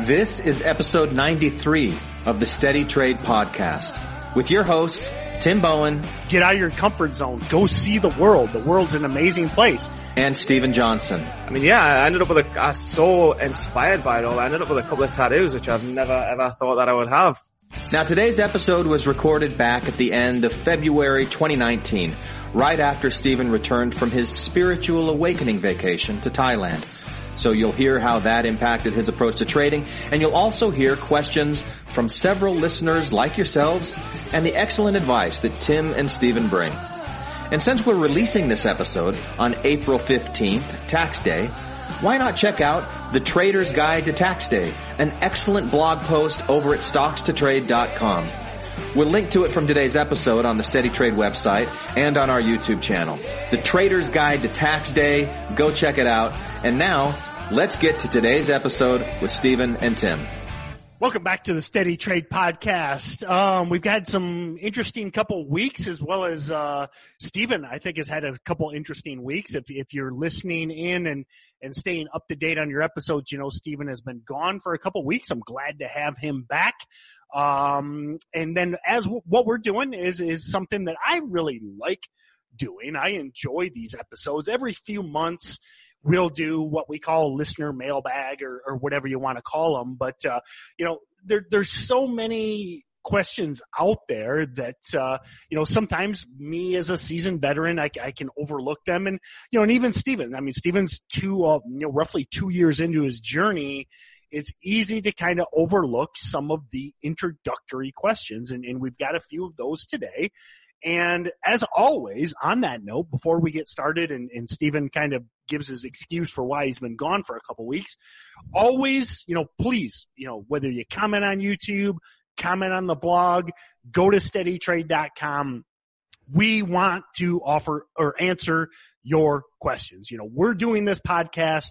This is episode 93 of the Steady Trade Podcast with your hosts, Tim Bowen. Get out of your comfort zone. Go see the world. The world's an amazing place. And Stephen Johnson. I mean, yeah, I ended up with a, I was so inspired by it all. I ended up with a couple of tattoos, which I've never ever thought that I would have. Now today's episode was recorded back at the end of February 2019, right after Stephen returned from his spiritual awakening vacation to Thailand. So you'll hear how that impacted his approach to trading, and you'll also hear questions from several listeners like yourselves and the excellent advice that Tim and Stephen bring. And since we're releasing this episode on April 15th, tax day, why not check out The Trader's Guide to Tax Day, an excellent blog post over at stockstotrade.com. We'll link to it from today's episode on the Steady Trade website and on our YouTube channel. The Trader's Guide to Tax Day. Go check it out. And now, let's get to today's episode with Stephen and Tim. Welcome back to the Steady Trade Podcast. Um, we've had some interesting couple weeks as well as, uh, Stephen, I think has had a couple interesting weeks. If, if you're listening in and, and staying up to date on your episodes, you know, Stephen has been gone for a couple weeks. I'm glad to have him back. Um, and then as w- what we're doing is, is something that I really like doing. I enjoy these episodes every few months we'll do what we call listener mailbag or, or whatever you want to call them. But, uh, you know, there, there's so many questions out there that, uh, you know, sometimes me as a seasoned veteran, I, I can overlook them. And, you know, and even Stephen, I mean, Stephen's two, uh, you know, roughly two years into his journey. It's easy to kind of overlook some of the introductory questions. And, and we've got a few of those today. And as always, on that note, before we get started and, and Stephen kind of gives his excuse for why he's been gone for a couple weeks, always, you know, please, you know, whether you comment on YouTube, comment on the blog, go to steadytrade.com. We want to offer or answer your questions. You know, we're doing this podcast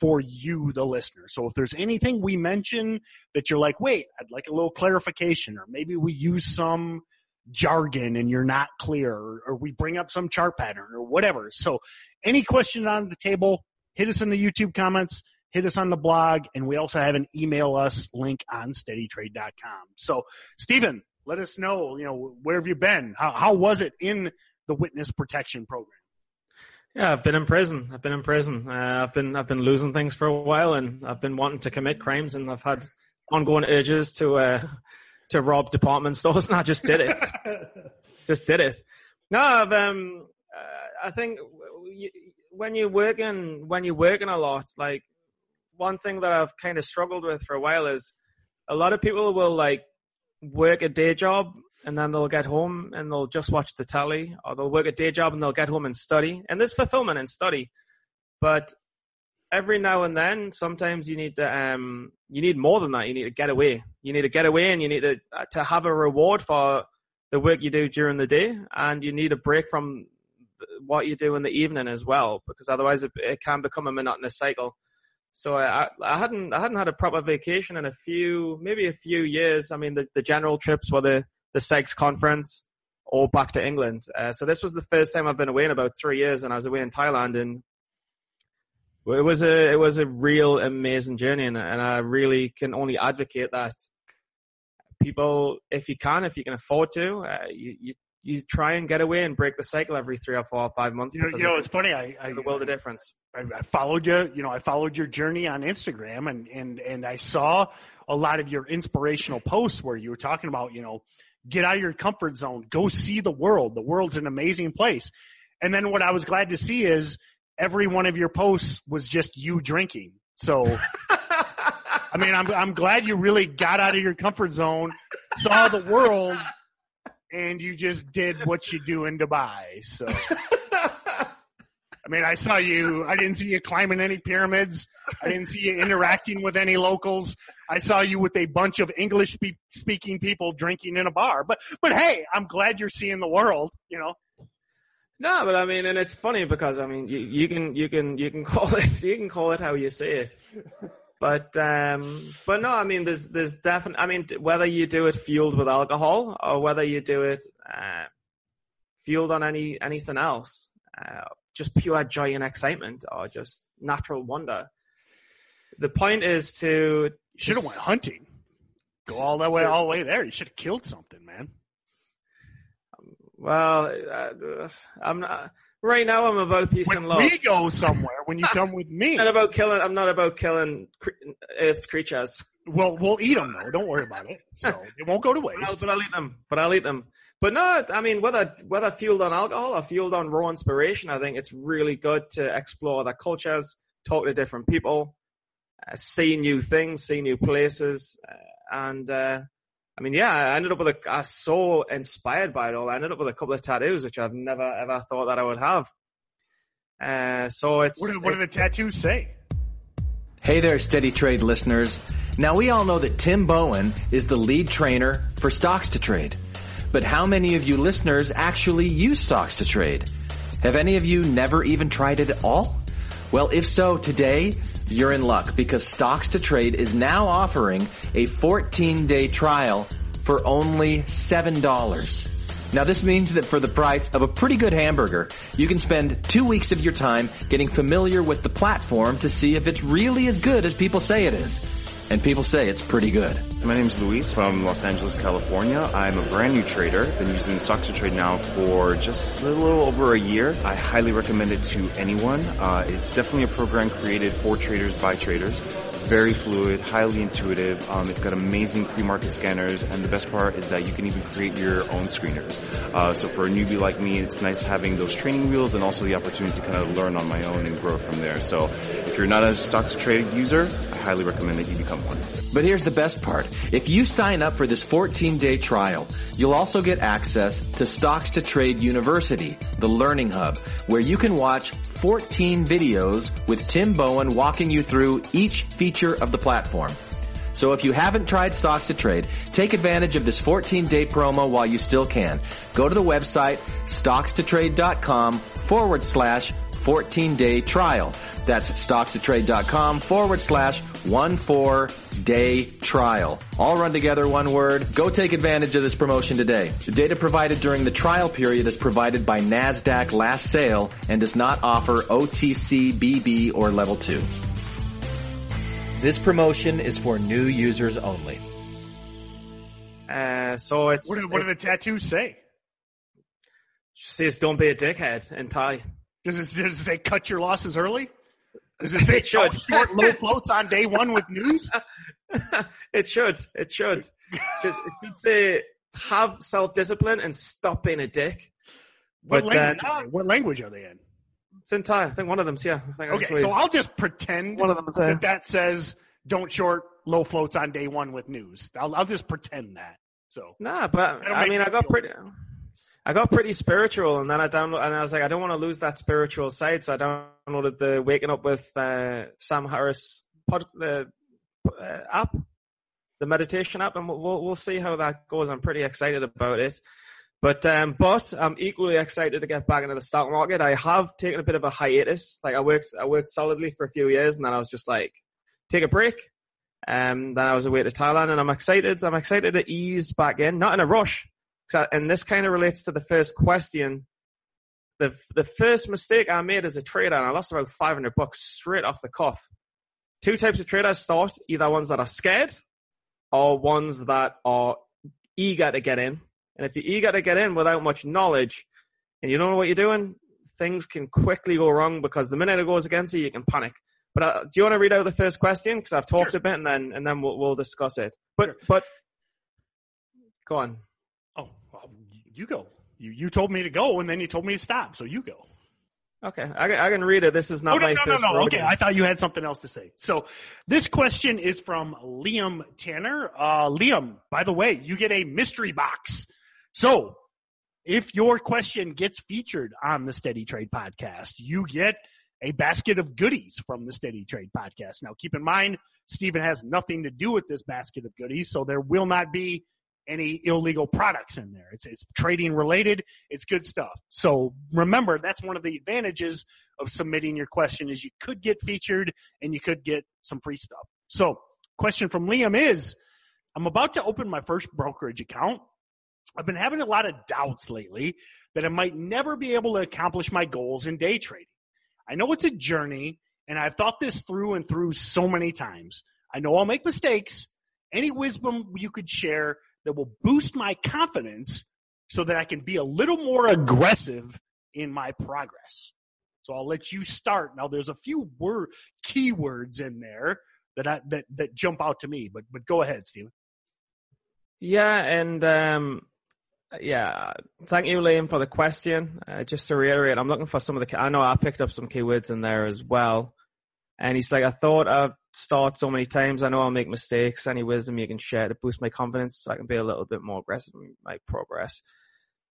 for you, the listener. So if there's anything we mention that you're like, wait, I'd like a little clarification, or maybe we use some jargon and you're not clear or, or, we bring up some chart pattern or whatever. So any question on the table, hit us in the YouTube comments, hit us on the blog, and we also have an email us link on steadytrade.com. So Stephen, let us know, you know, where have you been? How, how was it in the witness protection program? Yeah, I've been in prison. I've been in prison. Uh, I've been I've been losing things for a while, and I've been wanting to commit crimes, and I've had ongoing urges to uh, to rob department stores. No, just did it. just did it. No, I've, um, uh, I think when you're working, when you're working a lot, like one thing that I've kind of struggled with for a while is a lot of people will like work a day job and then they'll get home and they'll just watch the telly or they'll work a day job and they'll get home and study. And there's fulfillment in study. But every now and then, sometimes you need to, um, you need more than that. You need to get away. You need to get away, and you need to uh, to have a reward for the work you do during the day, and you need a break from what you do in the evening as well, because otherwise it, it can become a monotonous cycle. So I, I hadn't I hadn't had a proper vacation in a few maybe a few years. I mean the, the general trips were the the SEGS conference or back to England. Uh, so this was the first time I've been away in about three years, and I was away in Thailand in it was a it was a real amazing journey, and, and I really can only advocate that people, if you can, if you can afford to, uh, you, you you try and get away and break the cycle every three or four or five months. You know, you know it's funny. I, I the world of difference. I, I, followed you. You know, I followed your journey on Instagram, and and and I saw a lot of your inspirational posts where you were talking about, you know, get out of your comfort zone, go see the world. The world's an amazing place. And then what I was glad to see is every one of your posts was just you drinking. So, I mean, I'm, I'm glad you really got out of your comfort zone, saw the world, and you just did what you do in Dubai. So, I mean, I saw you, I didn't see you climbing any pyramids. I didn't see you interacting with any locals. I saw you with a bunch of English speaking people drinking in a bar. But, but hey, I'm glad you're seeing the world, you know. No, but I mean, and it's funny because I mean, you, you can you can you can call it you can call it how you see it, but um, but no, I mean, there's there's definitely I mean, whether you do it fueled with alcohol or whether you do it uh, fueled on any anything else, uh, just pure joy and excitement or just natural wonder. the point is to Should have went hunting. Go all that way, all the way there. You should have killed something, man. Well, uh, I'm not. Right now, I'm about peace When and love. we go somewhere, when you come with me, not about killing. I'm not about killing cre- Earth's creatures. we'll we'll eat them though. Don't worry about it. So it won't go to waste. but I'll eat them. But I'll eat them. But no, I mean, whether whether fueled on alcohol or fueled on raw inspiration, I think it's really good to explore the cultures, talk to different people, uh, see new things, see new places, uh, and uh, I mean, yeah, I ended up with a. I was so inspired by it all. I ended up with a couple of tattoos, which I've never ever thought that I would have. Uh, so it's What, do- what do the tattoos say? Hey there, Steady Trade listeners. Now we all know that Tim Bowen is the lead trainer for Stocks to Trade. But how many of you listeners actually use Stocks to Trade? Have any of you never even tried it at all? Well, if so, today you're in luck because Stocks to Trade is now offering a 14 day trial for only $7. Now this means that for the price of a pretty good hamburger, you can spend two weeks of your time getting familiar with the platform to see if it's really as good as people say it is. And people say it's pretty good. My name is Luis from Los Angeles, California. I'm a brand new trader. Been using stocks to trade now for just a little over a year. I highly recommend it to anyone. Uh, it's definitely a program created for traders by traders. Very fluid, highly intuitive. Um, it's got amazing pre-market scanners, and the best part is that you can even create your own screeners. Uh, so for a newbie like me, it's nice having those training wheels and also the opportunity to kind of learn on my own and grow from there. So if you're not a stocks to trade user, I highly recommend that you become one. But here's the best part. If you sign up for this 14 day trial, you'll also get access to Stocks to Trade University, the learning hub, where you can watch 14 videos with Tim Bowen walking you through each feature of the platform. So if you haven't tried Stocks to Trade, take advantage of this 14 day promo while you still can. Go to the website stockstotrade.com forward slash 14 day trial. That's stockstotrade.com forward slash one four day trial. All run together one word. Go take advantage of this promotion today. The data provided during the trial period is provided by NASDAQ last sale and does not offer OTC, BB, or level 2. This promotion is for new users only. Uh, so it's What did, what do the tattoo say? She says don't be a dickhead and Thai. Does it, does it say cut your losses early? Does it say It don't short low floats on day one with news? it should. It should. it it should say have self discipline and stop being a dick. What, But, uh, language they? what language are they in? It's in Thai. I think one of them's yeah. I think Okay, actually, so I'll just pretend one of them's uh, that that says don't short low floats on day one with news. I'll, I'll just pretend that. So Nah, but I mean, I got pretty. I got pretty spiritual, and then I downloaded, and I was like, I don't want to lose that spiritual side, so I downloaded the Waking Up with uh, Sam Harris pod, uh, app, the meditation app, and we'll we'll we'll see how that goes. I'm pretty excited about it, but um, but I'm equally excited to get back into the stock market. I have taken a bit of a hiatus. Like I worked, I worked solidly for a few years, and then I was just like, take a break. Um, then I was away to Thailand, and I'm excited. I'm excited to ease back in, not in a rush. And this kind of relates to the first question. The the first mistake I made as a trader, and I lost about 500 bucks straight off the cuff. Two types of traders start: either ones that are scared, or ones that are eager to get in. And if you're eager to get in without much knowledge, and you don't know what you're doing, things can quickly go wrong because the minute it goes against you, you can panic. But uh, do you want to read out the first question? Because I've talked Sure. a bit, and then and then we'll, we'll discuss it. But Sure. but go on. You go. You you told me to go, and then you told me to stop. So you go. Okay, I, can- I can read it. This is not oh, no, my no, no, no. Okay. I thought you had something else to say. So this question is from Liam Tanner. Uh, Liam, by the way, you get a mystery box. So if your question gets featured on the Steady Trade podcast, you get a basket of goodies from the Steady Trade podcast. Now keep in mind, Stephen has nothing to do with this basket of goodies, so there will not be any illegal products in there. It's, it's trading related. It's good stuff. So remember, that's one of the advantages of submitting your question is you could get featured and you could get some free stuff. So question from Liam is, I'm about to open my first brokerage account. I've been having a lot of doubts lately that I might never be able to accomplish my goals in day trading. I know it's a journey and I've thought this through and through so many times. I know I'll make mistakes. Any wisdom you could share that will boost my confidence so that I can be a little more aggressive in my progress. So I'll let you start. Now there's a few word keywords in there that I, that that jump out to me, but but go ahead, Stephen. Yeah, and um, yeah, thank you, Liam, for the question. Uh, just to reiterate, I'm looking for some of the. I know I picked up some keywords in there as well. And he's like, I thought I've started so many times. I know I'll make mistakes. Any wisdom you can share to boost my confidence, so I can be a little bit more aggressive in my progress.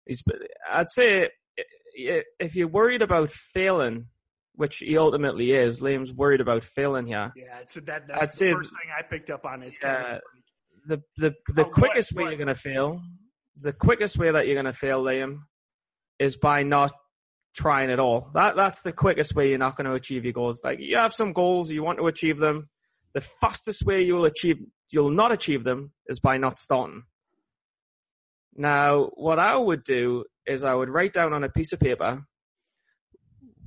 He's, I'd say, if you're worried about failing, which he ultimately is, Liam's worried about failing here. Yeah, it's that. That's I'd the say, first thing I picked up on. It's uh, the the the oh, quickest way you're going to fail the quickest way that you're going to fail, Liam, is by not trying at all. That that's the quickest way you're not going to achieve your goals. Like you have some goals, you want to achieve them. The fastest way you'll achieve you'll not achieve them is by not starting. Now, what I would do is I would write down on a piece of paper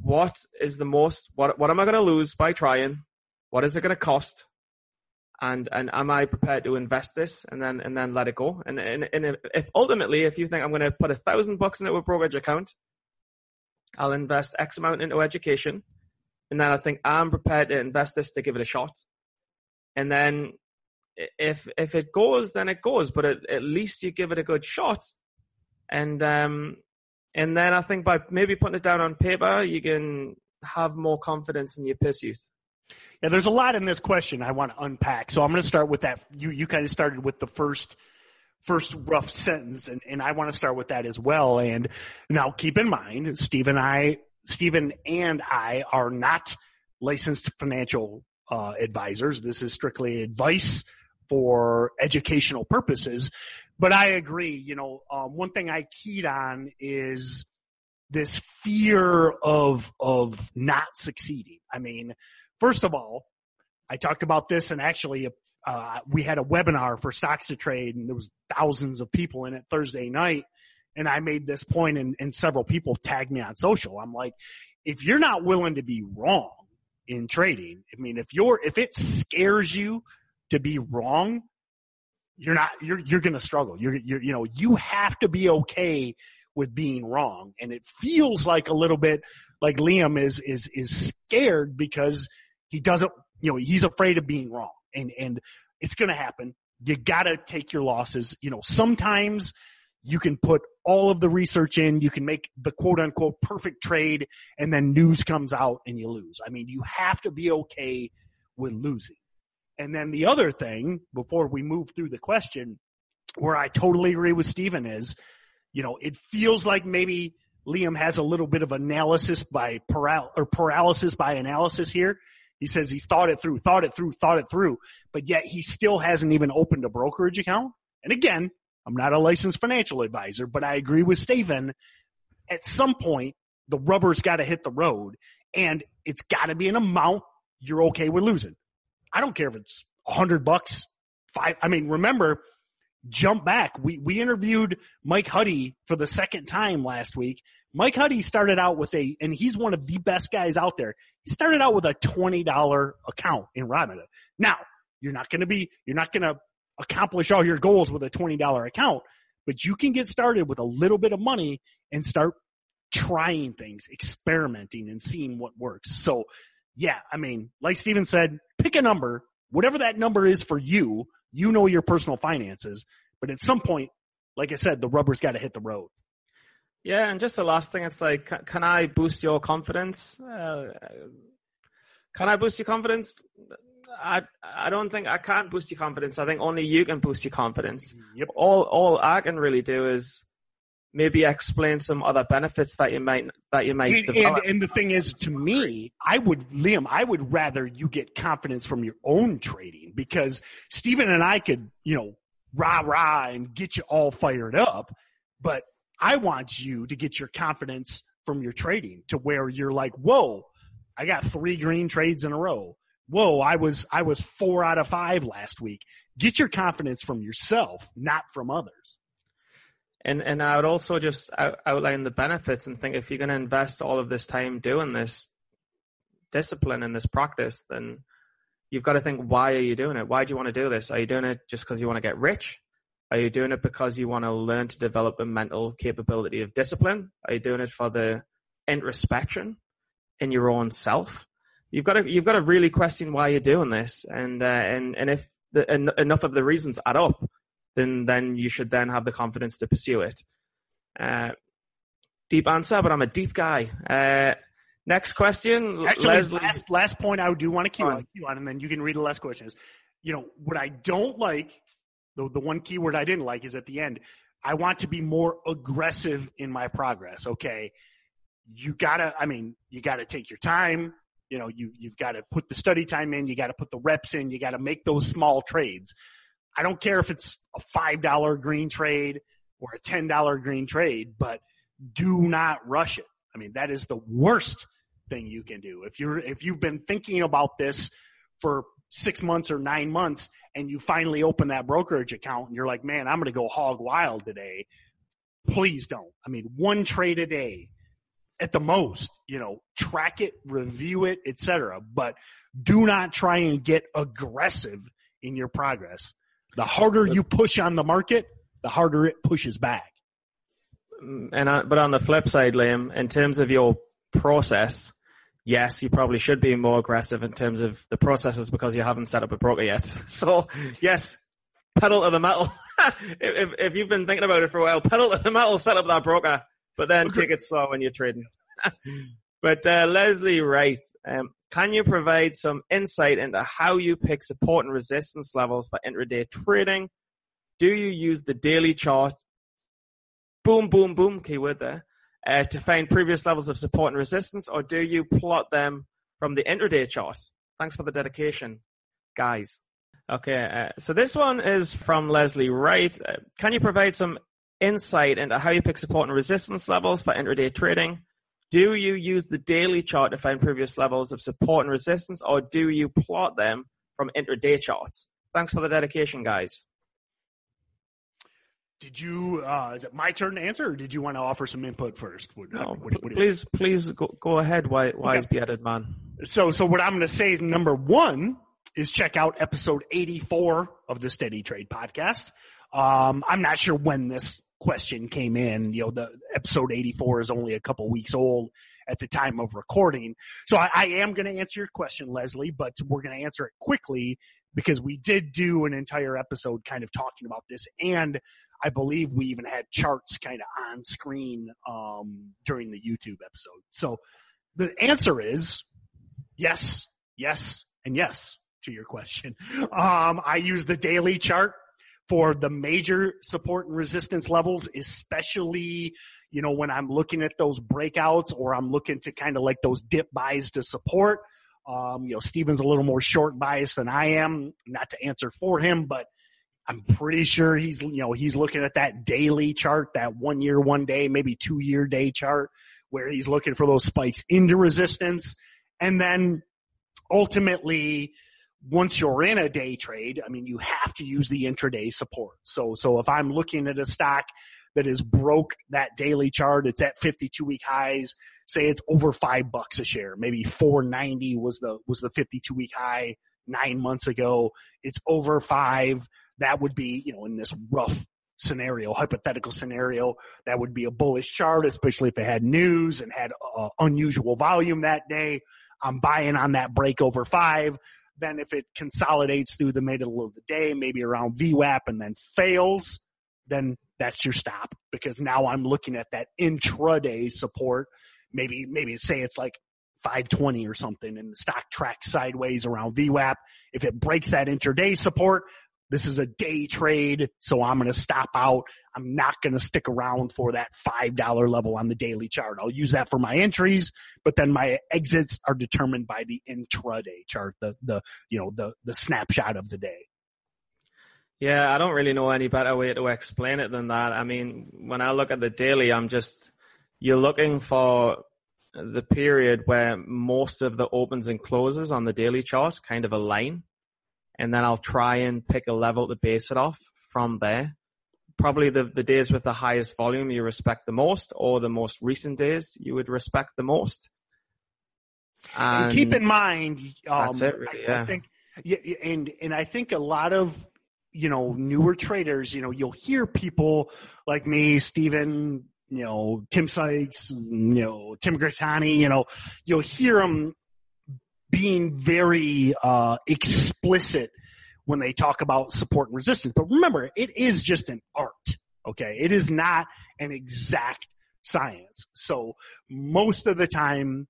what is the most what what am I going to lose by trying? What is it going to cost? and and am I prepared to invest this and then and then let it go? And and, and if ultimately if you think I'm going to put a thousand bucks into a brokerage account, I'll invest X amount into education, and then I think I'm prepared to invest this to give it a shot, and then if if it goes, then it goes. But at, least you give it a good shot, and um and then I think by maybe putting it down on paper, you can have more confidence in your pursuit. Yeah, there's a lot in this question I want to unpack. So I'm going to start with that. You you kind of started with the first first rough sentence, and, and I want to start with that as well. And now keep in mind, Steve and I, Stephen and I are not licensed financial uh, advisors. This is strictly advice for educational purposes. But I agree. You know, um, one thing I keyed on is this fear of of not succeeding. I mean, First of all, I talked about this and actually uh, we had a webinar for stocks to trade and there was thousands of people in it Thursday night. And I made this point and, and several people tagged me on social. I'm like, if you're not willing to be wrong in trading, I mean, if you're, if it scares you to be wrong, you're not, you're, you're going to struggle. You're, you're, you know, you have to be okay with being wrong. And it feels like a little bit like Liam is, is, is scared because he doesn't, you know, he's afraid of being wrong and, and it's going to happen. You got to take your losses. You know, sometimes you can put all of the research in, you can make the quote unquote perfect trade and then news comes out and you lose. I mean, you have to be okay with losing. And then the other thing before we move through the question where I totally agree with Stephen is, you know, it feels like maybe Liam has a little bit of analysis by paral- or paralysis by analysis here. He says he's thought it through, thought it through, thought it through, but yet he still hasn't even opened a brokerage account. And again, I'm not a licensed financial advisor, but I agree with Stephen. At some point, the rubber's got to hit the road and it's got to be an amount you're okay with losing. I don't care if it's a hundred bucks, five. I mean, remember, jump back. We, we interviewed Mike Huddy for the second time last week Mike Huddy started out with a, and he's one of the best guys out there. He started out with a $20 account in Robinhood. Now, you're not going to be, you're not going to accomplish all your goals with a $20 account, but you can get started with a little bit of money and start trying things, experimenting and seeing what works. So yeah, I mean, like Stephen said, pick a number, whatever that number is for you, you know your personal finances, but at some point, like I said, the rubber's got to hit the road. Yeah, and just the last thing, it's like, can I boost your confidence? Uh, can I boost your confidence? I I don't think I can't boost your confidence. I think only you can boost your confidence. Yep. All all I can really do is maybe explain some other benefits that you might that you might and, develop. And, and the thing is, to me, I would Liam, I would rather you get confidence from your own trading because Stephen and I could, you know, rah rah and get you all fired up, but I want you to get your confidence from your trading to where you're like, whoa, I got three green trades in a row. Whoa, I was, I was four out of five last week. Get your confidence from yourself, not from others. And, and I would also just outline the benefits and think if you're going to invest all of this time doing this, discipline and this practice, then you've got to think, why are you doing it? Why do you want to do this? Are you doing it just because you want to get rich? Are you doing it because you want to learn to develop a mental capability of discipline? Are you doing it for the introspection in your own self? You've got to you've got to really question why you're doing this, and uh, and and if the, en- enough of the reasons add up, then then you should then have the confidence to pursue it. Uh, deep answer, but I'm a deep guy. Uh, next question, Actually, Leslie. last last point I do want to on, on. on, and then you can read the last question. Is you know what I don't like, the the one keyword I didn't like is at the end. I want to be more aggressive in my progress. Okay, you gotta. I mean, you gotta take your time. You know, you you've got to put the study time in. You got to put the reps in. You got to make those small trades. I don't care if it's a five dollar green trade or a ten dollar green trade, but do not rush it. I mean, that is the worst thing you can do. If you're if you've been thinking about this for six months or nine months and you finally open that brokerage account and you're like, man, I'm gonna go hog wild today, please don't. I mean, one trade a day at the most, you know, track it, review it, etc. But do not try and get aggressive in your progress. The harder you push on the market, the harder it pushes back. and uh, but on the flip side, Liam, in terms of your process, yes, you probably should be more aggressive in terms of the processes because you haven't set up a broker yet. So yes, pedal to the metal. if, if you've been thinking about it for a while, pedal to the metal, set up that broker, but then take it slow when you're trading. but uh, Leslie Wright, um, can you provide some insight into how you pick support and resistance levels for intraday trading? Do you use the daily chart boom, boom, boom, keyword there, uh, to find previous levels of support and resistance, or do you plot them from the intraday chart? Thanks for the dedication, guys. Okay, uh, so this one is from Leslie Wright. Uh, can you provide some insight into how you pick support and resistance levels for intraday trading? Do you use the daily chart to find previous levels of support and resistance, or do you plot them from intraday charts? Thanks for the dedication, guys. Did you? Uh, is it my turn to answer, or did you want to offer some input first? What, No, what- what- please, please go, go ahead, wise, wise bearded man. So, so what I'm going to say is number one is check out episode 84 of the Steady Trade podcast. Um, I'm not sure when this question came in. You know, the episode 84 is only a couple weeks old at the time of recording. So I, I am going to answer your question, Leslie, but we're going to answer it quickly because we did do an entire episode kind of talking about this and I believe we even had charts kind of on screen um, during the YouTube episode. So the answer is yes, yes, and yes to your question. Um, I use the daily chart for the major support and resistance levels, especially, you know, when I'm looking at those breakouts or I'm looking to kind of like those dip buys to support. Um, you know, Stephen's a little more short biased than I am, not to answer for him, but I'm pretty sure he's, you know, he's looking at that daily chart, that one year, one day, maybe two year day chart where he's looking for those spikes into resistance. And then ultimately, once you're in a day trade, I mean, you have to use the intraday support. So, so if I'm looking at a stock that is broke that daily chart, it's at 52 week highs, say it's over five bucks a share, maybe 490 was the, was the 52 week high nine months ago. It's over five. That would be, you know, in this rough scenario, hypothetical scenario, that would be a bullish chart, especially if it had news and had uh, unusual volume that day. I'm buying on that break over five. Then if it consolidates through the middle of the day, maybe around VWAP and then fails, then that's your stop because now I'm looking at that intraday support. Maybe, maybe say it's like 520 or something and the stock tracks sideways around VWAP. If it breaks that intraday support, this is a day trade, so I'm going to stop out. I'm not going to stick around for that $5 level on the daily chart. I'll use that for my entries, but then my exits are determined by the intraday chart, the, the, you know, the, the snapshot of the day. Yeah, I don't really know any better way to explain it than that. I mean, when I look at the daily, I'm just, you're looking for the period where most of the opens and closes on the daily chart kind of align. And then I'll try and pick a level to base it off from there. Probably the, the days with the highest volume you respect the most or the most recent days you would respect the most. And, and keep in mind, um, that's it, really, yeah. I, I think, yeah, and and I think a lot of you know newer traders, you know, you'll hear people like me, Stephen, you know, Tim Sykes, you know, Tim Grittani, you know, you'll hear them being very uh, explicit when they talk about support and resistance. But remember, it is just an art. Okay. It is not an exact science. So most of the time,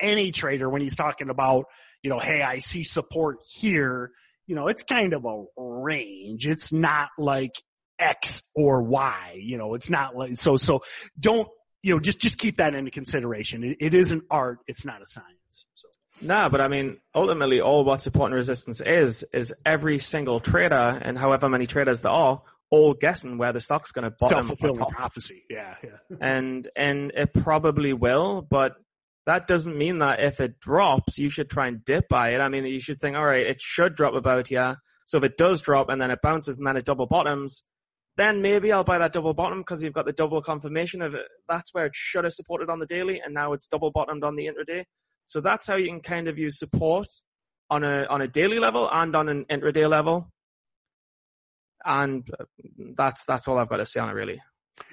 any trader, when he's talking about, you know, hey, I see support here, you know, it's kind of a range. It's not like X or Y, you know, it's not like, so, so don't, you know, just, just keep that into consideration. it, it is an art. It's not a science. So. No, but I mean, ultimately, all what support and resistance is is every single trader and however many traders there are, all guessing where the stock's going to bottom. Self-fulfilling prophecy. Yeah, yeah. and and it probably will, but that doesn't mean that if it drops, you should try and dip buy it. I mean, you should think, all right, it should drop about here. So if it does drop and then it bounces and then it double bottoms, then maybe I'll buy that double bottom because you've got the double confirmation of it. That's where it should have supported on the daily, and now it's double bottomed on the intraday. So that's how you can kind of use support on a on a daily level and on an intraday level. And that's that's all I've got to say on it, really.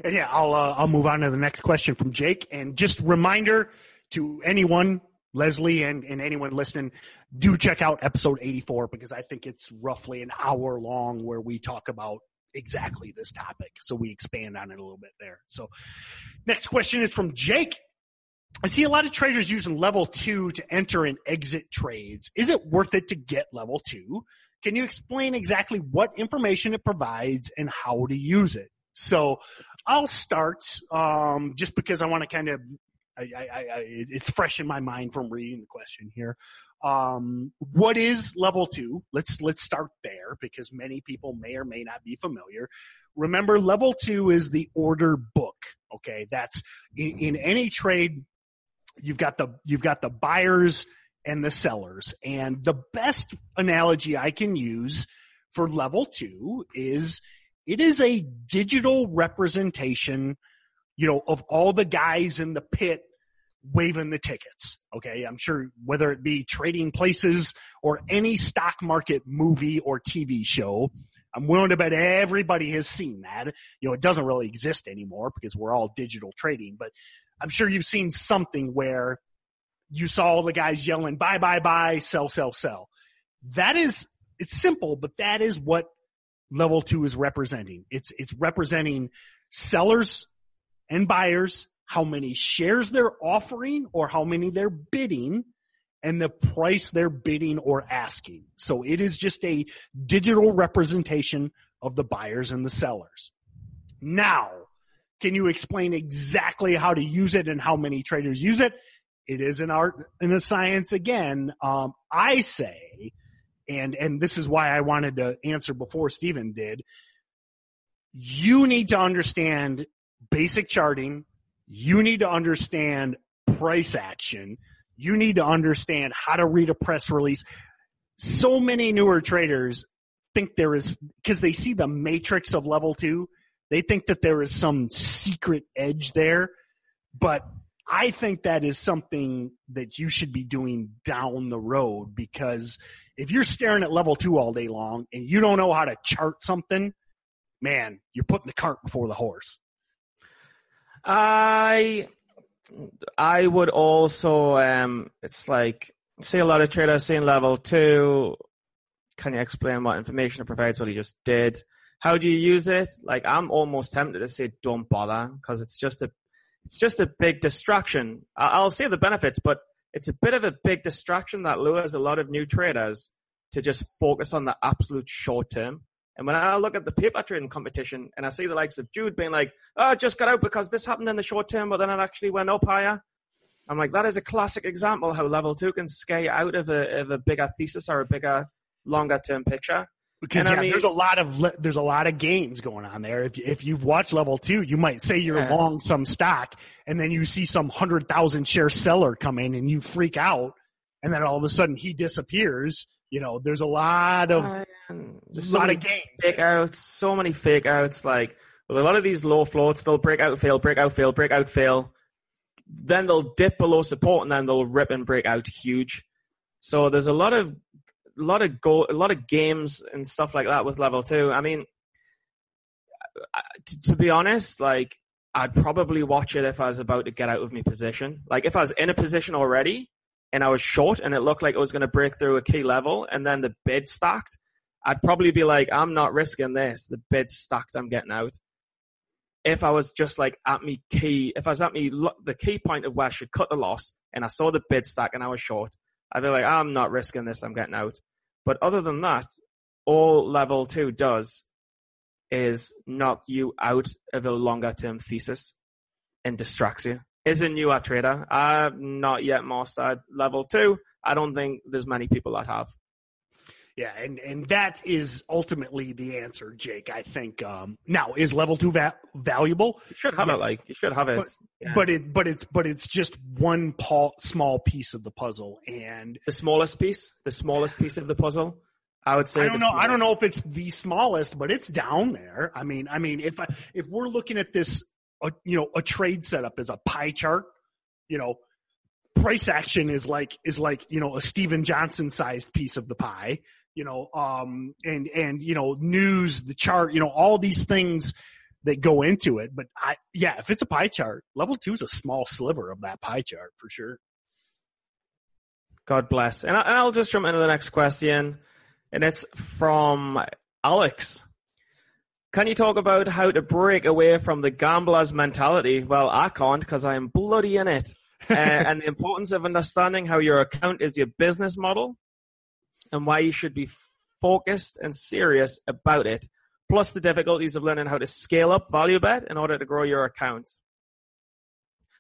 And yeah, I'll uh, I'll move on to the next question from Jake. And just reminder to anyone, Leslie, and and anyone listening, do check out episode 84 because I think it's roughly an hour long where we talk about exactly this topic. So we expand on it a little bit there. So next question is from Jake. I see a lot of traders using level two to enter and exit trades. Is it worth it to get level two? Can you explain exactly what information it provides and how to use it? So I'll start, um, just because I want to kind of, I, I, I, it's fresh in my mind from reading the question here. Um, what is level two? Let's, let's start there because many people may or may not be familiar. Remember, level two is the order book. Okay. That's in, in any trade you've got the you've got the buyers and the sellers. And the best analogy I can use for level two is it is a digital representation, you know, of all the guys in the pit waving the tickets. Okay. I'm sure whether it be trading places or any stock market movie or TV show, I'm willing to bet everybody has seen that. You know, it doesn't really exist anymore because we're all digital trading, but I'm sure you've seen something where you saw all the guys yelling, buy, buy, buy, sell, sell, sell. That is, it's simple, but that is what level two is representing. It's, it's representing sellers and buyers, how many shares they're offering or how many they're bidding and the price they're bidding or asking. So it is just a digital representation of the buyers and the sellers. Now, can you explain exactly how to use it and how many traders use it? It is an art and a science again. Um, I say, and, and this is why I wanted to answer before Stephen did. You need to understand basic charting. You need to understand price action. You need to understand how to read a press release. So many newer traders think there is, cause they see the matrix of level two they think that there is some secret edge there, but I think that is something that you should be doing down the road because if you're staring at level two all day long and you don't know how to chart something, man, you're putting the cart before the horse. I I would also um it's like see a lot of traders saying level two. Can you explain what information it provides? What he just did. How do you use it? Like I'm almost tempted to say don't bother because it's just a it's just a big distraction. I'll say the benefits, but it's a bit of a big distraction that lures a lot of new traders to just focus on the absolute short term. And when I look at the paper trading competition and I see the likes of Jude being like, oh, I just got out because this happened in the short term, but then it actually went up higher. I'm like, that is a classic example how level two can scare out of a, of a bigger thesis or a bigger, longer term picture. Because yeah, I mean, there's a lot of there's a lot of games going on there. If if you've watched level two, you might say you're yes. long some stock, and then you see some hundred thousand share seller come in, and you freak out, and then all of a sudden he disappears. You know, there's a lot of uh, there's a lot of games. Fake outs, so many fake outs. Like with a lot of these low floats, they'll break out, fail, break out, fail, break out, fail. then they'll dip below support and then they'll rip and break out huge. So there's a lot of a lot of go a lot of games and stuff like that with level two. I mean, to, to be honest, like I'd probably watch it if I was about to get out of my position. Like if I was in a position already and I was short and it looked like it was going to break through a key level and then the bid stacked, I'd probably be like, I'm not risking this. The bid's stacked. I'm getting out. If I was just like at me key, if I was at me the key point of where I should cut the loss and I saw the bid stack and I was short, I'd be like, I'm not risking this. I'm getting out. But other than that, all level two does is knock you out of a longer term thesis and distracts you. Is a newer trader. I'm not yet mastered level two. I don't think there's many people that have. Yeah, and and that is ultimately the answer, Jake. I think. Um, now, is level two va- valuable? You should have it. Like you should have it. But, yeah. but it, but it's, but it's just one pa- small piece of the puzzle, and the smallest piece, the smallest piece of the puzzle. I would say. I don't know. I don't know if it's the smallest, but it's down there. I mean, I mean, if I, if we're looking at this, uh, you know, a trade setup as a pie chart, you know, price action is like is like you know a Stephen Johnson sized piece of the pie you know, um, and, and, you know, news, the chart, you know, all these things that go into it. But I, yeah, if it's a pie chart, level two is a small sliver of that pie chart for sure. God bless. And, I, will just jump into the next question. And it's from Alex. Can you talk about how to break away from the gambler's mentality? Well, I can't because I am bloody in it. uh, and the importance of understanding how your account is your business model and why you should be focused and serious about it, plus the difficulties of learning how to scale up value bet in order to grow your account.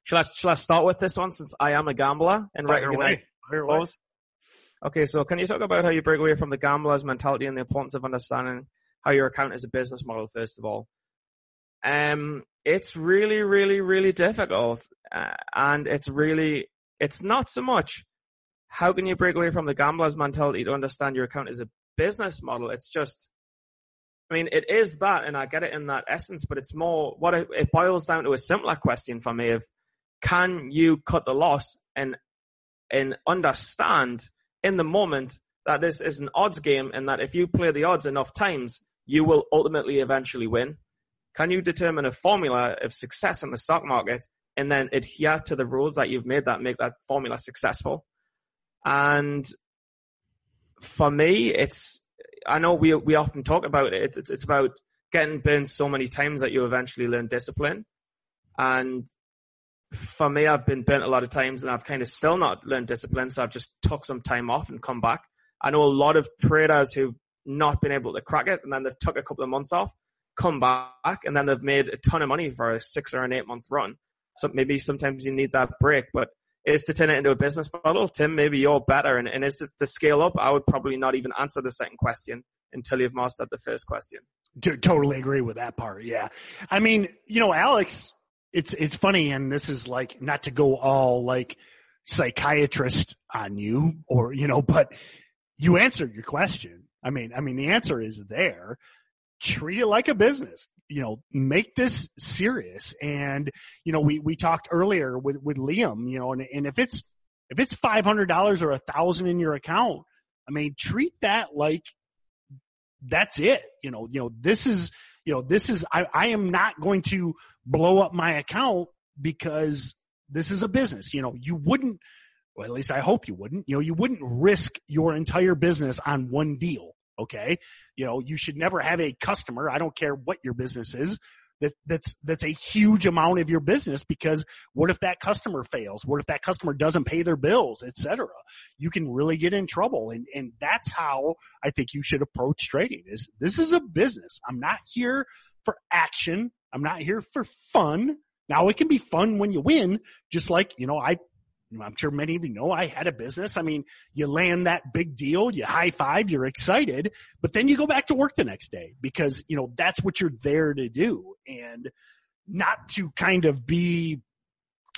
Shall I, shall I start with this one since I am a gambler and Fire recognize those? Okay, so can you talk about how you break away from the gambler's mentality and the importance of understanding how your account is a business model, first of all? Um, it's really, really, really difficult. Uh, and it's really, it's not so much how can you break away from the gambler's mentality to understand your account as a business model? It's just, I mean, it is that, and I get it in that essence, but it's more what it, it boils down to a simpler question for me of can you cut the loss and and understand in the moment that this is an odds game and that if you play the odds enough times, you will ultimately eventually win? Can you determine a formula of success in the stock market and then adhere to the rules that you've made that make that formula successful? And for me, it's, I know we, we often talk about it. It's, it's about getting burned so many times that you eventually learn discipline. And for me, I've been burnt a lot of times and I've kind of still not learned discipline. So I've just took some time off and come back. I know a lot of traders who've not been able to crack it and then they've took a couple of months off, come back and then they've made a ton of money for a six or an eight month run. So maybe sometimes you need that break, but is to turn it into a business model. Tim, maybe you're better. And, and is to, to scale up? I would probably not even answer the second question until you've mastered the first question. Totally agree with that part. Yeah. I mean, you know, Alex, it's, it's funny. And this is like not to go all like psychiatrist on you or, you know, but you answered your question. I mean, I mean, the answer is there treat it like a business. You know, make this serious. And, you know, we, we talked earlier with, with Liam, you know, and, and if it's, if it's $500 or a thousand in your account, I mean, treat that like that's it. You know, you know, this is, you know, this is, I, I am not going to blow up my account because this is a business. You know, you wouldn't, well, at least I hope you wouldn't, you know, you wouldn't risk your entire business on one deal. Okay. You know, you should never have a customer. I don't care what your business is. That, that's, that's a huge amount of your business because what if that customer fails? What if that customer doesn't pay their bills, etc.? You can really get in trouble. And, and that's how I think you should approach trading is this is a business. I'm not here for action. I'm not here for fun. Now it can be fun when you win, just like, you know, I I'm sure many of you know I had a business. I mean, you land that big deal, you high five, you're excited, but then you go back to work the next day because, you know, that's what you're there to do and not to kind of be,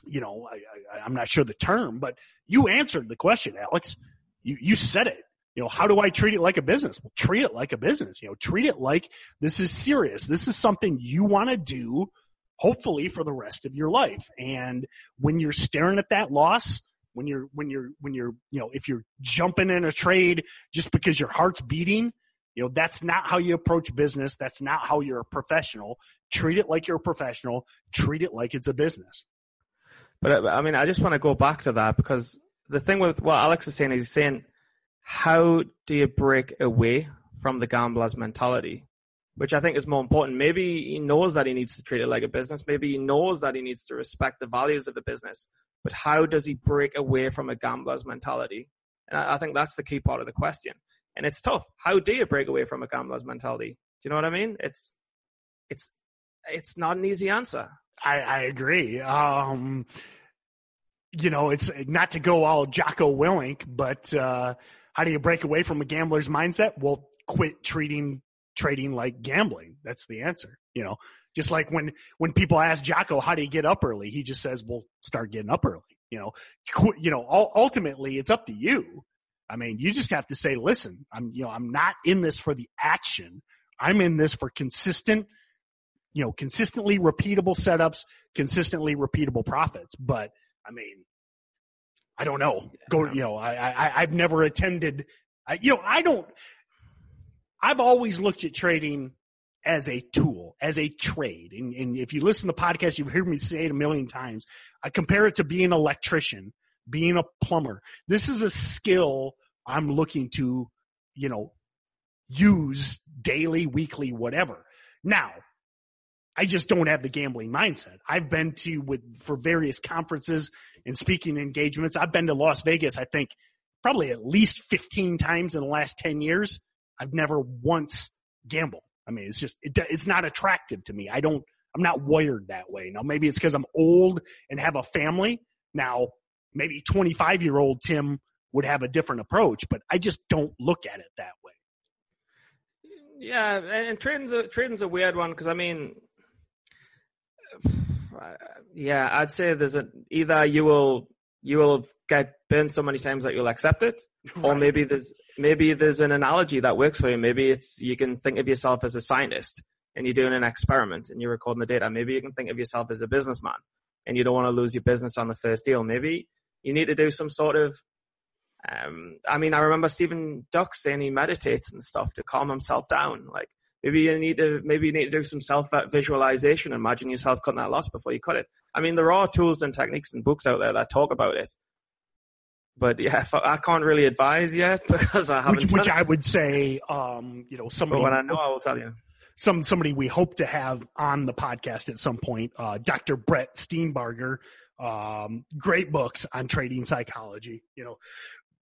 you know, I, am not sure the term, but you answered the question, Alex. You, you said it. You know, how do I treat it like a business? Well, treat it like a business. You know, treat it like this is serious. This is something you want to do hopefully for the rest of your life. And when you're staring at that loss, when you're when you're when you're you know if you're jumping in a trade just because your heart's beating you know that's not how you approach business that's not how you're a professional treat it like you're a professional treat it like it's a business but uh, I mean, I just want to go back to that because the thing with what Alex is saying is he's saying, how do you break away from the gambler's mentality? Which I think is more important. Maybe he knows that he needs to treat it like a business. Maybe he knows that he needs to respect the values of the business. But how does he break away from a gambler's mentality? And I, I think that's the key part of the question. And it's tough. How do you break away from a gambler's mentality? Do you know what I mean? It's, it's, it's not an easy answer. I, I agree. Um, you know, it's not to go all Jocko Willink, but uh, how do you break away from a gambler's mindset? Well, quit treating trading like gambling. That's the answer. You know, just like when when people ask Jocko, how do you get up early? He just says, "Well, start getting up early." You know, quit, you know. Ultimately, it's up to you. I mean, you just have to say, "Listen, I'm you know, I'm not in this for the action. I'm in this for consistent." you know, consistently repeatable setups, consistently repeatable profits. But I mean, I don't know. Go, you know, I, I, I've never attended, I, you know, I don't, I've always looked at trading as a tool, as a trade. And, and if you listen to the podcast, you've heard me say it a million times. I compare it to being an electrician, being a plumber. This is a skill I'm looking to, you know, use daily, weekly, whatever. Now, I just don't have the gambling mindset. I've been to with for various conferences and speaking engagements. I've been to Las Vegas, I think probably at least 15 times in the last 10 years. I've never once gambled. I mean, it's just, it, it's not attractive to me. I don't, I'm not wired that way. Now, maybe it's because I'm old and have a family. Now, maybe 25 year old Tim would have a different approach, but I just don't look at it that way. Yeah, and trading's a, trading's a weird one because I mean, yeah, I'd say there's a either you will you will get burned so many times that you'll accept it, right. or maybe there's maybe there's an analogy that works for you. Maybe it's you can think of yourself as a scientist and you're doing an experiment and you're recording the data. Maybe you can think of yourself as a businessman and you don't want to lose your business on the first deal. Maybe you need to do some sort of um, I mean, I remember Steven Dux saying he meditates and stuff to calm himself down. Like Maybe you need to maybe you need to do some self visualization. Imagine yourself cutting that loss before you cut it. I mean, there are tools and techniques and books out there that talk about it. But yeah, I can't really advise yet because I haven't. Which, which I would say, um, you know, somebody. But when I know, I will tell you. Some somebody we hope to have on the podcast at some point, uh, Dr. Brett Steenbarger. Um, great books on trading psychology. You know,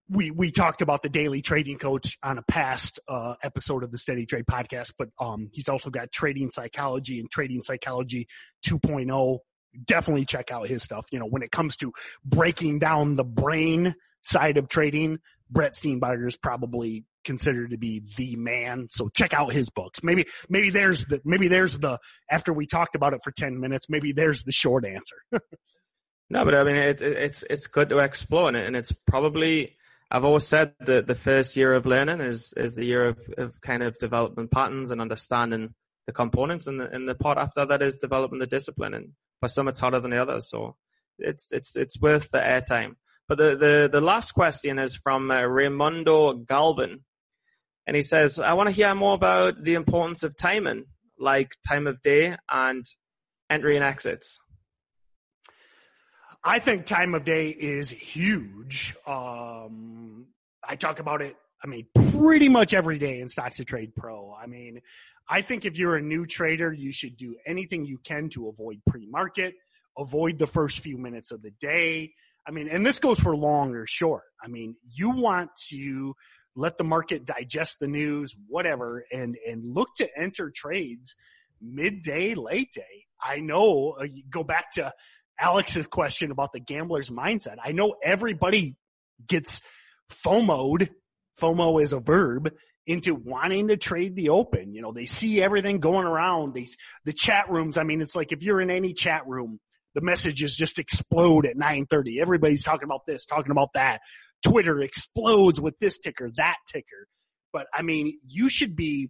we we talked about the daily trading coach on a past uh, episode of the Steady Trade podcast, but um, he's also got trading psychology and trading psychology 2.0. Definitely check out his stuff. You know, when it comes to breaking down the brain side of trading, Brett Steenbarger is probably considered to be the man. So check out his books. Maybe maybe there's the maybe there's the after we talked about it for 10 minutes, maybe there's the short answer. no, but I mean it, it, it's it's good to explore and it's probably I've always said that the first year of learning is is the year of, of kind of developing patterns and understanding the components, and the, and the part after that is developing the discipline. And for some, it's harder than the others, so it's it's it's worth the airtime. But the the the last question is from uh, Raimundo Galvin, and he says, "I want to hear more about the importance of timing, like time of day and entry and exits." I think time of day is huge. Um, I talk about it, I mean, pretty much every day in Stocks to Trade Pro. I mean, I think if you're a new trader, you should do anything you can to avoid pre-market, avoid the first few minutes of the day. I mean, and this goes for long or short. I mean, you want to let the market digest the news, whatever, and, and look to enter trades midday, late day. I know uh, go back to Alex's question about the gambler's mindset. I know everybody gets FOMOed. FOMO is a verb into wanting to trade the open. You know, they see everything going around. They, the chat rooms. I mean, it's like if you're in any chat room, the messages just explode at 930. Everybody's talking about this, talking about that. Twitter explodes with this ticker, that ticker. But I mean, you should be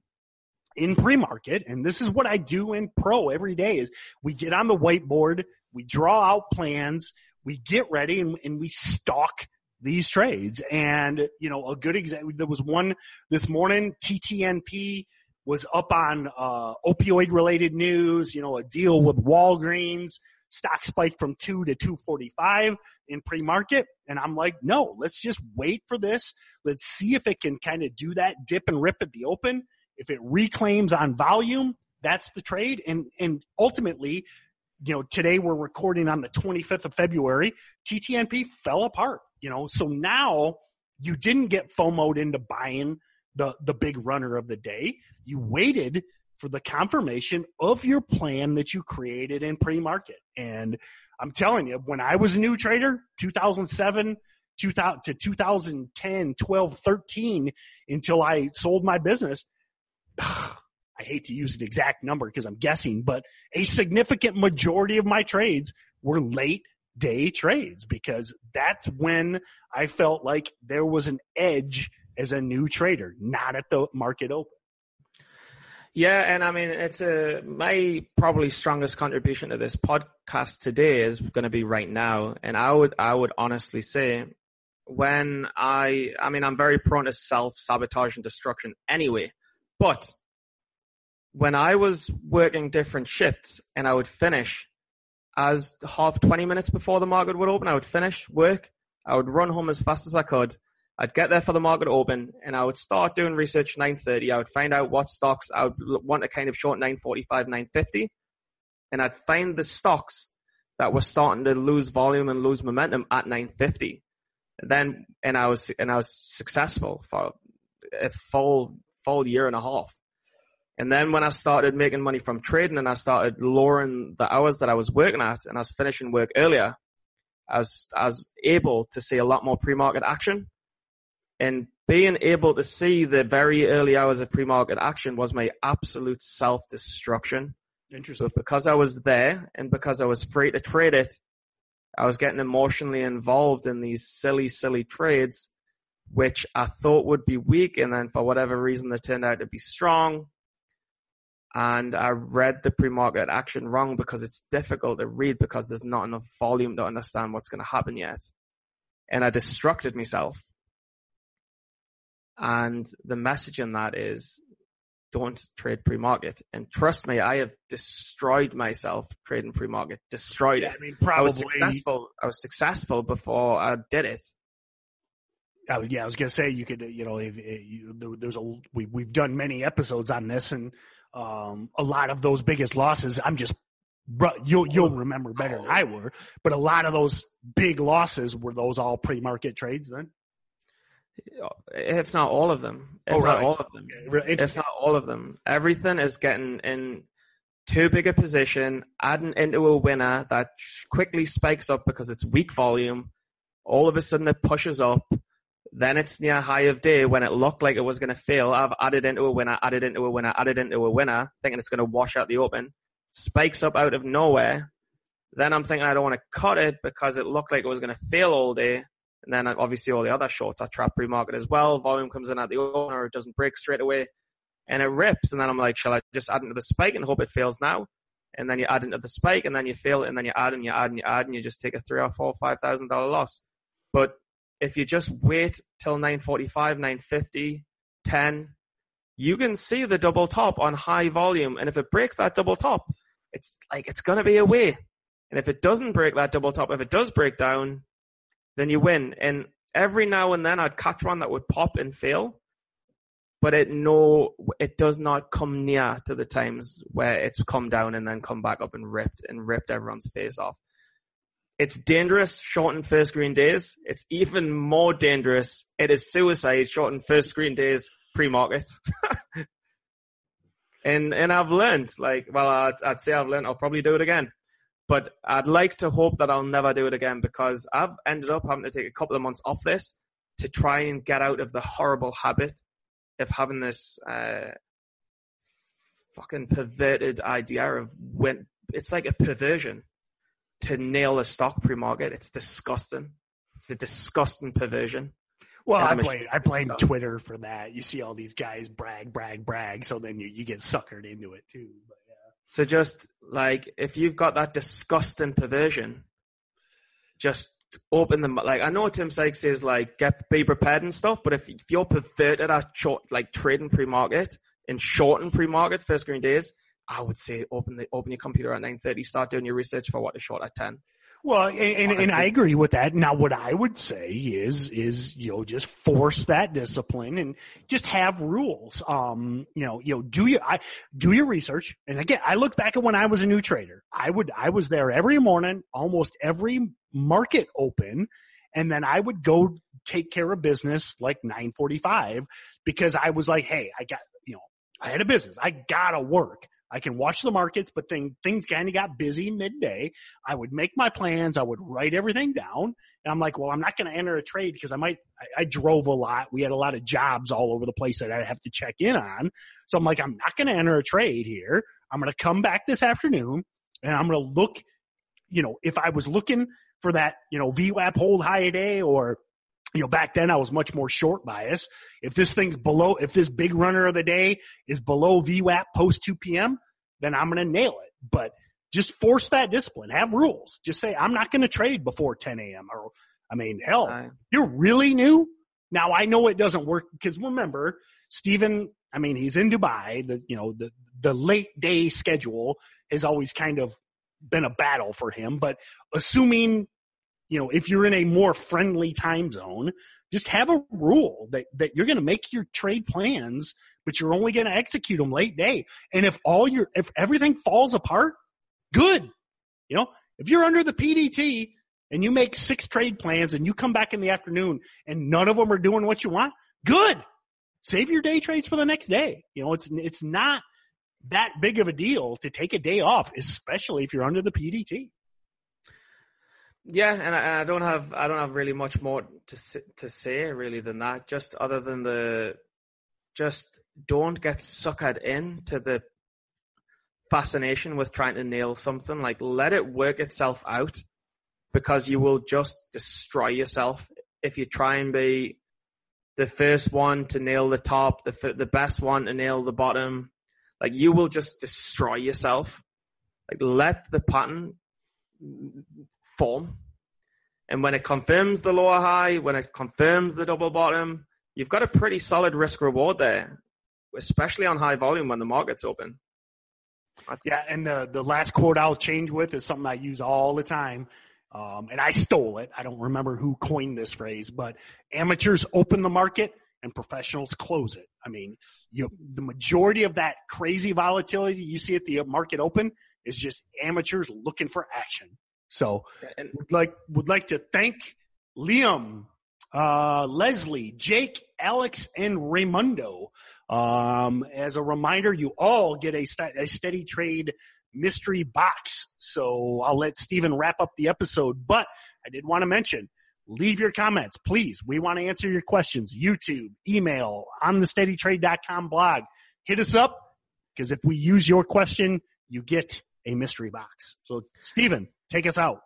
in pre-market, and this is what I do in pro every day is we get on the whiteboard, we draw out plans, we get ready and, and we stalk these trades. And, you know, a good example, there was one this morning, TTNP was up on, uh, opioid related news, you know, a deal with Walgreens, stock spiked from two to 245 in pre-market. And I'm like, no, let's just wait for this. Let's see if it can kind of do that dip and rip at the open. If it reclaims on volume, that's the trade. And, and ultimately, you know, today we're recording on the 25th of February. TTNP fell apart, you know, so now you didn't get FOMOed into buying the, the big runner of the day. You waited for the confirmation of your plan that you created in pre-market. And I'm telling you, when I was a new trader, 2007, 2000 to 2010, 12, 13, until I sold my business, I hate to use an exact number because I'm guessing, but a significant majority of my trades were late day trades because that's when I felt like there was an edge as a new trader, not at the market open. Yeah, and I mean, it's a my probably strongest contribution to this podcast today is going to be right now, and I would I would honestly say when I I mean I'm very prone to self sabotage and destruction anyway, but when I was working different shifts and I would finish as half 20 minutes before the market would open, I would finish work. I would run home as fast as I could. I'd get there for the market open and I would start doing research 930. I would find out what stocks I would want to kind of short 945, 950. And I'd find the stocks that were starting to lose volume and lose momentum at 950. And then, and I was, and I was successful for a full, full year and a half. And then when I started making money from trading and I started lowering the hours that I was working at and I was finishing work earlier, I was, I was able to see a lot more pre-market action. And being able to see the very early hours of pre-market action was my absolute self-destruction. Interesting. But because I was there and because I was free to trade it, I was getting emotionally involved in these silly, silly trades, which I thought would be weak. And then for whatever reason, they turned out to be strong and I read the pre-market action wrong because it's difficult to read because there's not enough volume to understand what's going to happen yet. And I distracted myself. And the message in that is don't trade pre-market. And trust me, I have destroyed myself trading pre-market, destroyed Yeah, it. I mean, probably. I was successful. I was successful before I did it. Oh, yeah, I was gonna say you could, you know, if, if you, there, there's a we we've done many episodes on this, and um, a lot of those biggest losses, I'm just you'll you'll remember better than I were, but a lot of those big losses were those all pre-market trades then. If not all of them. If Oh, not right. all of them. It's- If not all of them. Everything is getting in too big a position, adding into a winner that quickly spikes up because it's weak volume. All of a sudden it pushes up. Then it's near high of day when it looked like it was going to fail. I've added into a winner, added into a winner, added into a winner, thinking it's going to wash out the open. Spikes up out of nowhere. Then I'm thinking I don't want to cut it because it looked like it was going to fail all day. And then obviously all the other shorts are trap pre-market as well. Volume comes in at the open or it doesn't break straight away and it rips. And then I'm like, shall I just add into the spike and hope it fails now? And then you add into the spike and then you fail it and then you add and you add and you add and you just take a three or four, five thousand dollar loss. But if you just wait till 945, 950, 10, you can see the double top on high volume. And if it breaks that double top, it's like, it's going to be away. And if it doesn't break that double top, if it does break down, then you win. And every now and then I'd catch one that would pop and fail, but it no, it does not come near to the times where it's come down and then come back up and ripped and ripped everyone's face off. It's dangerous, shorten first green days. It's even more dangerous. It is suicide, shorten first green days pre-market. and, and I've learned, like, well, I'd, I'd say I've learned, I'll probably do it again but I'd like to hope that I'll never do it again because I've ended up having to take a couple of months off this to try and get out of the horrible habit of having this uh, fucking perverted idea of when it's like a perversion to nail a stock pre-market. It's disgusting. It's a disgusting perversion. Well, I blame I blame Twitter for that. You see all these guys brag, brag, brag, so then you, you get suckered into it too. But, yeah. So just like if you've got that disgusting perversion, just open them. Like I know Tim Sykes says like get be prepared and stuff, but if, if you're perverted at short like trading pre-market and shorting pre-market first green days, I would say open the open your computer at nine thirty, start doing your research for what to short at ten. Well, and, and, and, I agree with that. Now, what I would say is, is, you know, just force that discipline and just have rules. Um, you know, you know, do your, I, do your research. And again, I look back at when I was a new trader. I would, I was there every morning, almost every market open. And then I would go take care of business like 945 because I was like, Hey, I got, you know, I had a business. I gotta work. I can watch the markets, but thing, things kind of got busy midday. I would make my plans. I would write everything down. And I'm like, well, I'm not going to enter a trade because I might, I, I, drove a lot. We had a lot of jobs all over the place that I have to check in on. So I'm like, I'm not going to enter a trade here. I'm going to come back this afternoon and I'm going to look, you know, if I was looking for that, you know, VWAP hold high a day or you know, back then I was much more short bias. If this thing's below, if this big runner of the day is below VWAP post 2 p.m., then I'm going to nail it. But just force that discipline. Have rules. Just say, I'm not going to trade before 10 a.m. Or, I mean, hell, right. you're really new. Now I know it doesn't work because remember, Stephen, I mean, he's in Dubai. The, you know, the, the late day schedule has always kind of been a battle for him. But assuming you know, if you're in a more friendly time zone, just have a rule that, that you're going to make your trade plans, but you're only going to execute them late day. And if all your, if everything falls apart, good. You know, if you're under the PDT and you make six trade plans and you come back in the afternoon and none of them are doing what you want, good. Save your day trades for the next day. You know, it's, it's not that big of a deal to take a day off, especially if you're under the PDT. Yeah, and I, I, don't have I don't have really much more to to say really than that. Just other than the, just don't get suckered into the fascination with trying to nail something. Like let it work itself out, because you will just destroy yourself if you try and be the first one to nail the top, the the best one to nail the bottom. Like you will just destroy yourself. Like let the pattern form. And when it confirms the lower high, when it confirms the double bottom, you've got a pretty solid risk reward there, especially on high volume when the market's open. That's- yeah, and the the last quote I'll change with is something I use all the time. Um, and I stole it. I don't remember who coined this phrase, but amateurs open the market and professionals close it. I mean, you, the majority of that crazy volatility you see at the market open is just amateurs looking for action. So would like would like to thank Liam, uh, Leslie, Jake, Alex, and Raimundo. Um, as a reminder, you all get a, st- a steady trade mystery box. So I'll let Stephen wrap up the episode, but I did want to mention leave your comments, please. We want to answer your questions. YouTube, email, on the steadytrade.com blog. Hit us up because if we use your question, you get a mystery box. So Stephen, take us out.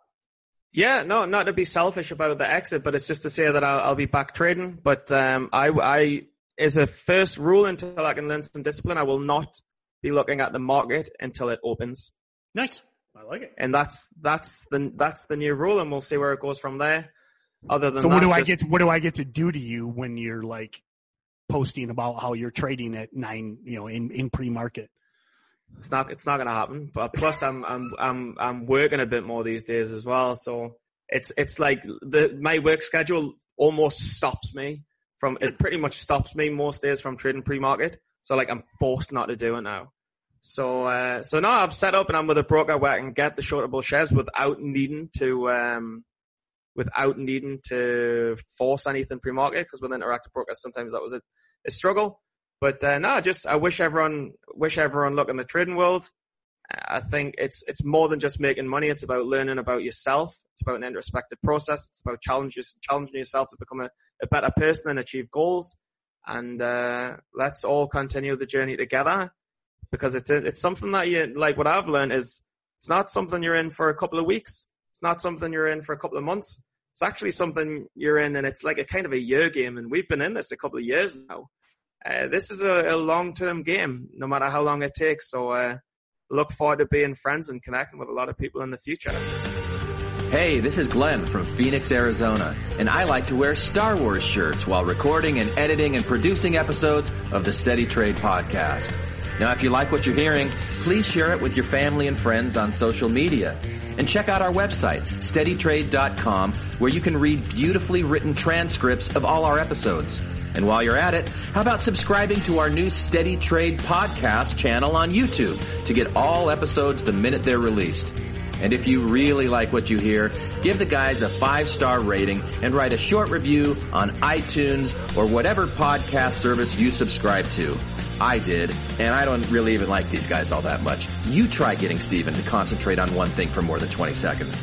Yeah, no, not to be selfish about the exit, but it's just to say that I'll, I'll be back trading. But um, I, I, as a first rule until I can learn some discipline, I will not be looking at the market until it opens. Nice, I like it. And that's that's the that's the new rule, and we'll see where it goes from there. Other than so, what that, do just, I get? To, what do I get to do to you when you're like posting about how you're trading at nine, you know, in in pre market? It's not it's not gonna happen. But plus, I'm I'm I'm I'm working a bit more these days as well. So it's it's like the my work schedule almost stops me from it. Pretty much stops me most days from trading pre-market. So like I'm forced not to do it now. So uh, so now I've set up and I'm with a broker where I can get the shortable shares without needing to um, without needing to force anything pre-market because with interactive brokers sometimes that was a, a struggle. But uh, no, just I wish everyone wish everyone luck in the trading world. I think it's it's more than just making money. It's about learning about yourself. It's about an introspective process. It's about challenging challenging yourself to become a, a better person and achieve goals. And uh, let's all continue the journey together because it's it's something that you like. What I've learned is it's not something you're in for a couple of weeks. It's not something you're in for a couple of months. it's actually something you're in, and it's like a kind of a year game. And we've been in this a couple of years now. Uh, this is a, a long term game, no matter how long it takes. So uh, look forward to being friends and connecting with a lot of people in the future. Hey, this is Glenn from Phoenix, Arizona, and I like to wear Star Wars shirts while recording and editing and producing episodes of the Steady Trade podcast. Now, if you like what you're hearing, please share it with your family and friends on social media. And check out our website, steadytrade.com, where you can read beautifully written transcripts of all our episodes. And while you're at it, how about subscribing to our new Steady Trade podcast channel on YouTube to get all episodes the minute they're released? And if you really like what you hear, give the guys a five star rating and write a short review on iTunes or whatever podcast service you subscribe to. I did, and I don't really even like these guys all that much. You try getting Stephen to concentrate on one thing for more than 20 seconds.